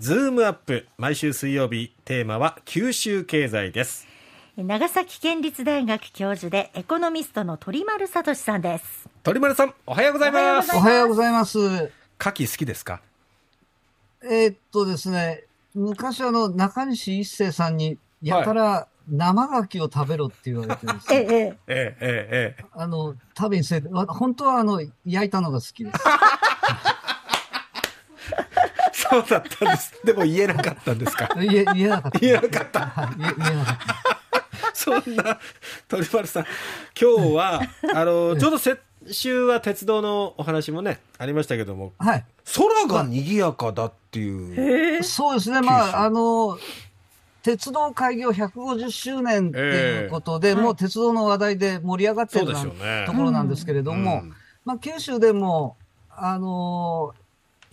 ズームアップ毎週水曜日テーマは九州経済です。長崎県立大学教授でエコノミストの鳥丸聡さんです。鳥丸さんおはようございます。おはようございます。牡蠣好きですか？えーっとですね、昔あの、中西一清さんに、やたら生牡蠣を食べろって言われてですね、ええ。えええええあの、食べにせ本当はあの、焼いたのが好きです。そうだったんです。でも言えなかったんですか？言え、言えなかった。言えなかった。はい、言え言えなかった。そんな鳥丸さん。今日はあのちょうど先週は鉄道のお話もねありましたけどもはい。空が賑やかだっていうそうですね、まあ、あの、鉄道開業150周年っていうことで、ええ。もう鉄道の話題で盛り上がってそうるなですよね。ところなんですけれども、うん。まあ、九州でも、あの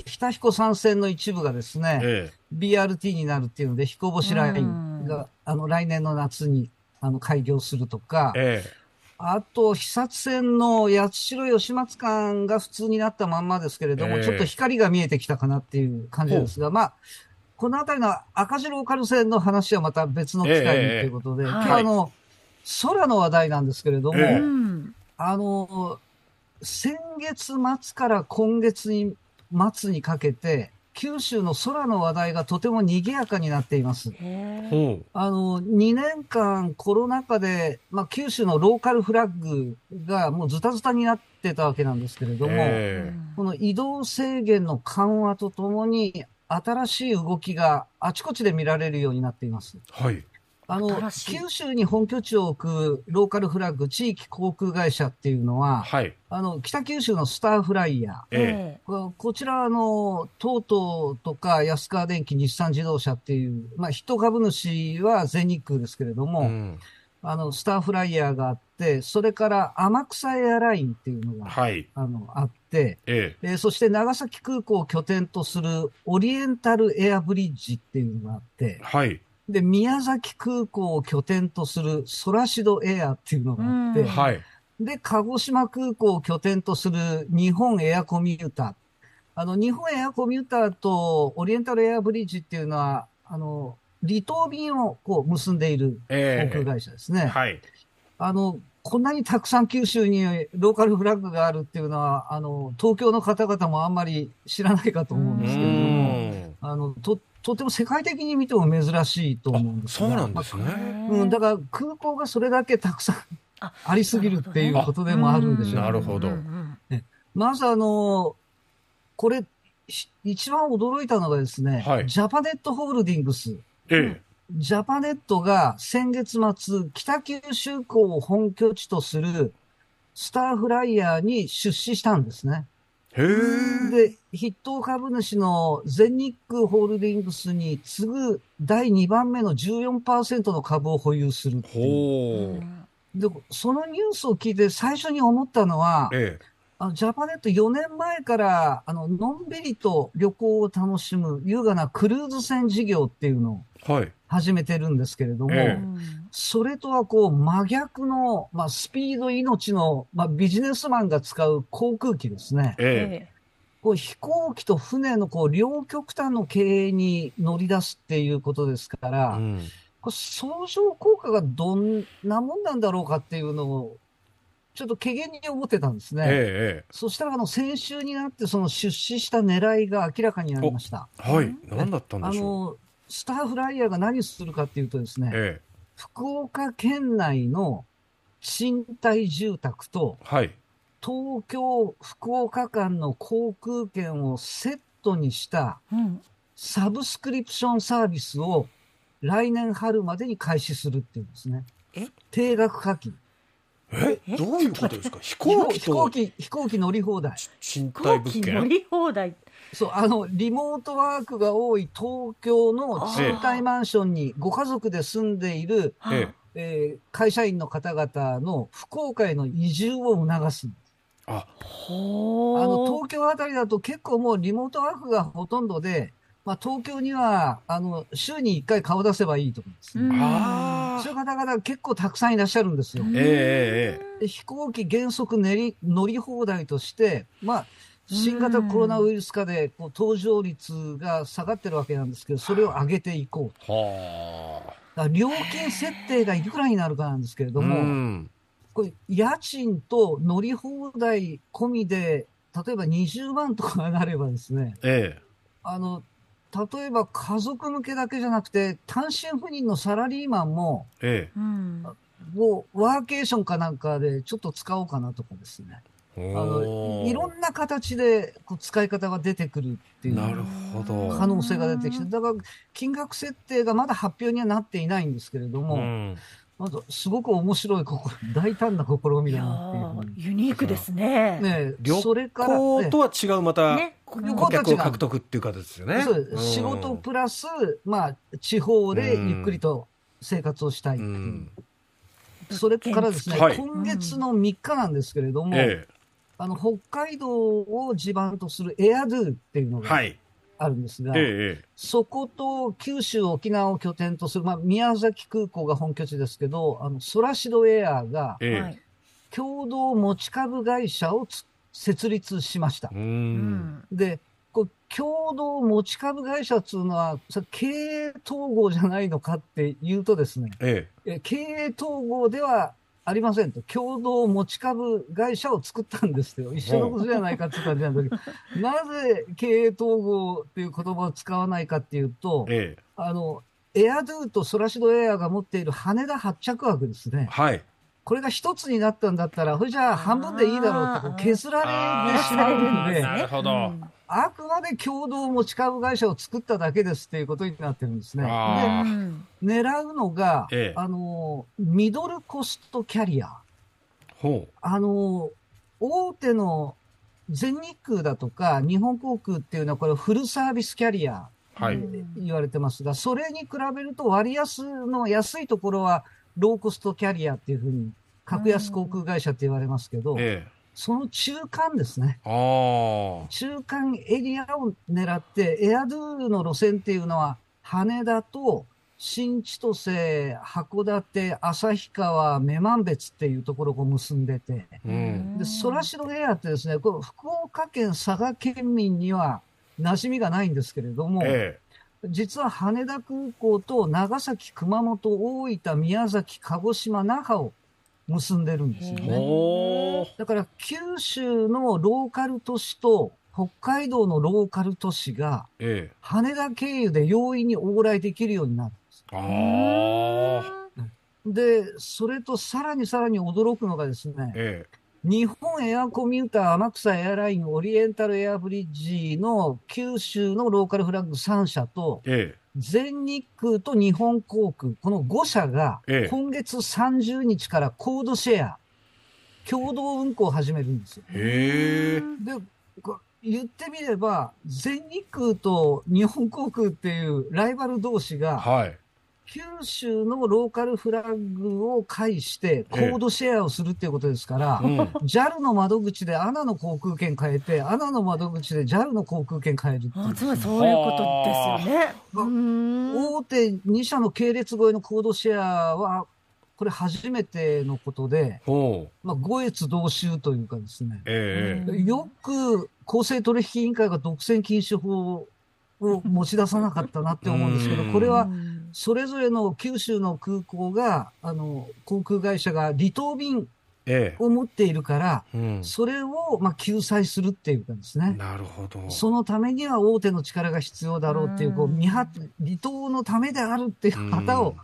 日田彦山線の一部がですね、え BRT になるっていうので、彦星ラインが、あの、来年の夏に、あの、開業するとか、ええ。あと、肥薩線の八代吉松間が普通になったまんまですけれども、ええ。ちょっと光が見えてきたかなっていう感じですが、まあ、このあたりの赤字ローカル線の話はまた別の機会にということで、ええ今日はあの、空の話題なんですけれども、えあの、先月末から今月に末にかけて、九州の空の話題がとても賑やかになっています。あの、2年間コロナ禍で、まあ、九州のローカルフラッグがもうズタズタになってたわけなんですけれども、えこの移動制限の緩和とともに、新しい動きがあちこちで見られるようになっています。えはいあの九州に本拠地を置くローカルフラッグ、地域航空会社っていうのは、はい。あの、北九州のスターフライヤー、ええ。ここちら、あの、トートとか安川電機、日産自動車っていう、まあ、筆頭株主は全日空ですけれどえも、うん。あの、スターフライヤーがあって、それから天草エアラインっていうのが、はい。あの、あって、ええ。ーそして長崎空港を拠点とするオリエンタルエアブリッジっていうのがあってえ、はいで、宮崎空港を拠点とするソラシドエアっていうのがあって、うん。はい。で、鹿児島空港を拠点とする日本エアコミューター。あの、日本エアコミューターとオリエンタルエアブリッジっていうのは、あの、離島便をこう結んでいるええ。航空会社ですね。はい。あの、こんなにたくさん九州にローカルフラッグがあるっていうのは、あの、東京の方々もあんまり知らないかと思うんうですけれども、ん。あの、と、とても世界的に見ても珍しいと思うんですが。そうなんですね。うん、だから空港がそれだけたくさんあありすぎるっていうことでもあるんでしょうねなるほど。うんうんまずあの、これ、し一番驚いたのがですね、はい。ジャパネットホールディングス。え。ジャパネットが先月末、北九州港を本拠地とするスターフライヤーに出資したんですね。で、筆頭株主の全日空ホールディングスに次ぐ第2番目の14%の株を保有する。ほう。で、そのニュースを聞いて最初に思ったのは、えあの、ジャパネット4年前から、あの、のんびりと旅行を楽しむ優雅なクルーズ船事業っていうのをえはい。始めてるんですけれども、ええそれとはこう真逆の、まあ、スピード命の、まあ、ビジネスマンが使う航空機ですね。ええこう飛行機と船のこう両極端の経営に乗り出すっていうことですから、うんこれ相乗効果がどんなもんなんだろうかっていうのを、ちょっと軽減に思ってたんですね。ええそしたら、あの、先週になって、その出資した狙いが明らかになりました。ええはい何だったんあでしょうの、スターフライヤーが何するかっていうとですね、ええ福岡県内の賃貸住宅とはい東京、福岡間の航空券をセットにしたうんサブスクリプションサービスを来年春までに開始するっていうんですね。え？定額課金。え？え？どういうことですか？飛飛行行機と飛行機、飛行機乗り放題。賃飛貸物行機乗件り放題。そう、あの、リモートワークが多い東京の賃貸マンションにご家族で住んでいる、ええ。えー会社員の方々の福岡への移住を促す。あ。ほあの、東京あたりだと結構もうリモートワークがほとんどで、まあ東京には、あの、週に1回顔出せばいいとかですね。あそういう方々結構たくさんいらっしゃるんですよ。えええで飛行機原則乗り乗り放題として、まあ、新型コロナウイルス化でこう搭乗率が下がってるわけなんですけど、それを上げていこう。はあ。だから料金設定がいくらになるかなんですけれどうも、ん。これ家賃と乗り放題込みで、例えば20万とかになればですね、えあの、例えば家族向けだけじゃなくて、単身赴任のサラリーマンも、え。えうん。もうワーケーションかなんかでちょっと使おうかなとかですね。え。あの、いろんな形でこう使い方が出てくるっていうなるほど。可能性が出てきて、だから金額設定がまだ発表にはなっていないんですけれども、うん。まずすごく面白い大胆な試みだなっていうふうに。ーユニークですね。ねえ旅それから、ね行とは違うまた、ね。顧客を獲得っていう形ですよね。そうです仕事プラス、まあ、地方でゆっくりと生活をしたいっていう。うん。それからですね、はい今月の3日なんですけれども、えあの、北海道を地盤とするエアドゥっていうのえ。がはい。あるんですが、ええ。そこと九州、沖縄を拠点とする、まあ、宮崎空港が本拠地ですけど、あの、ソラシドエアが。共同持ち株会社をつ設立しました。で、こう共同持ち株会社っていうのは、経営統合じゃないのかっていうとですね、ええ経営統合ではありませんと、共同持ち株会社を作ったんですよ。一緒のことじゃないかっていう感じなんだけど、なぜ経営統合っていう言葉を使わないかっていうとえ。、ええ。あの、エアドゥとソラシドエアが持っている羽田発着枠ですね。はい。これが一つになったんだったら、これじゃあ半分でいいだろうってこう削られてしまうんで、なるほどうんあくまで共同持ち株会社を作っただけですっていうことになってるんですね。で、狙うのが、ええあの、ミドルコストキャリア。ほあの、大手の全日空だとか日本航空っていうのはこれフルサービスキャリアう。はい。うん言われてますが、それに比べると割安の安いところはローコストキャリアっていうふうに格安航空会社って言われますけど、ええ。その中間ですね。中間エリアを狙って、エアドゥの路線っていうのは、羽田と新千歳、函館、旭川、女満別っていうところを結んでて、うん。で、ソラシドエアってですね、これ福岡県、佐賀県民には馴染みがないんですけれども、え実は羽田空港と長崎、熊本、大分、宮崎、鹿児島、那覇を結んでるんですよえ。ね。だから九州のローカル都市と北海道のローカル都市がええ。羽田経由で容易に往来できるようになるんです。で、それとさらにさらに驚くのがですね、え日本エアコミューター天草エアラインオリエンタルエアブリッジの九州のローカルフラッグ3社とえ。え全日空と日本航空、この5社がええ今月30日からコードシェア、共同運航を始めるんですよ。え。へえ。で、こ言ってみれば、全日空と日本航空っていうライバル同士が、はい。九州のローカルフラッグを介して、コードシェアをするっていうことですから、うん。JAL の窓口で ANA の航空券変えて、ANA の窓口で JAL の航空券変えるっていうあつまりそういうことですよね。はあうん大手2社の系列超えのコードシェアは、これ初めてのことで。まあ、五越同州というかですね、ええ。うんよく公正取引委員会が独占禁止法を持ち出さなかったなって思うんですけどうん、これはうんそれぞれの九州の空港が、あの、航空会社が離島便ええ。を持っているから、うん。それを、まあ、救済するっていうかですね。なるほど。そのためには大手の力が必要だろうっていう、こう、うん見張って、離島のためであるっていう旗を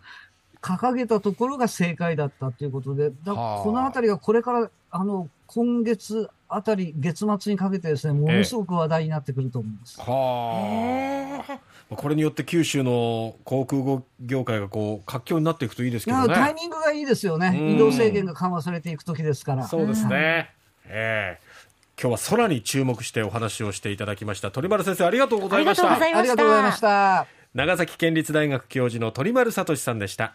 掲げたところが正解だったということで、だはあこのあたりがこれから、あの、今月あたり、月末にかけてですね、ものすごく話題になってくると思います。はへあ。これによって九州の航空業界がこう活況になっていくといいですけどね。タイミングがいいですよね。うん移動制限が緩和されていく時ですから。そうですね。ええ今日は空に注目してお話をしていただきました鳥丸先生ありがとうございましたありがとうございましたありがとうございました。長崎県立大学教授の鳥丸聡さんでした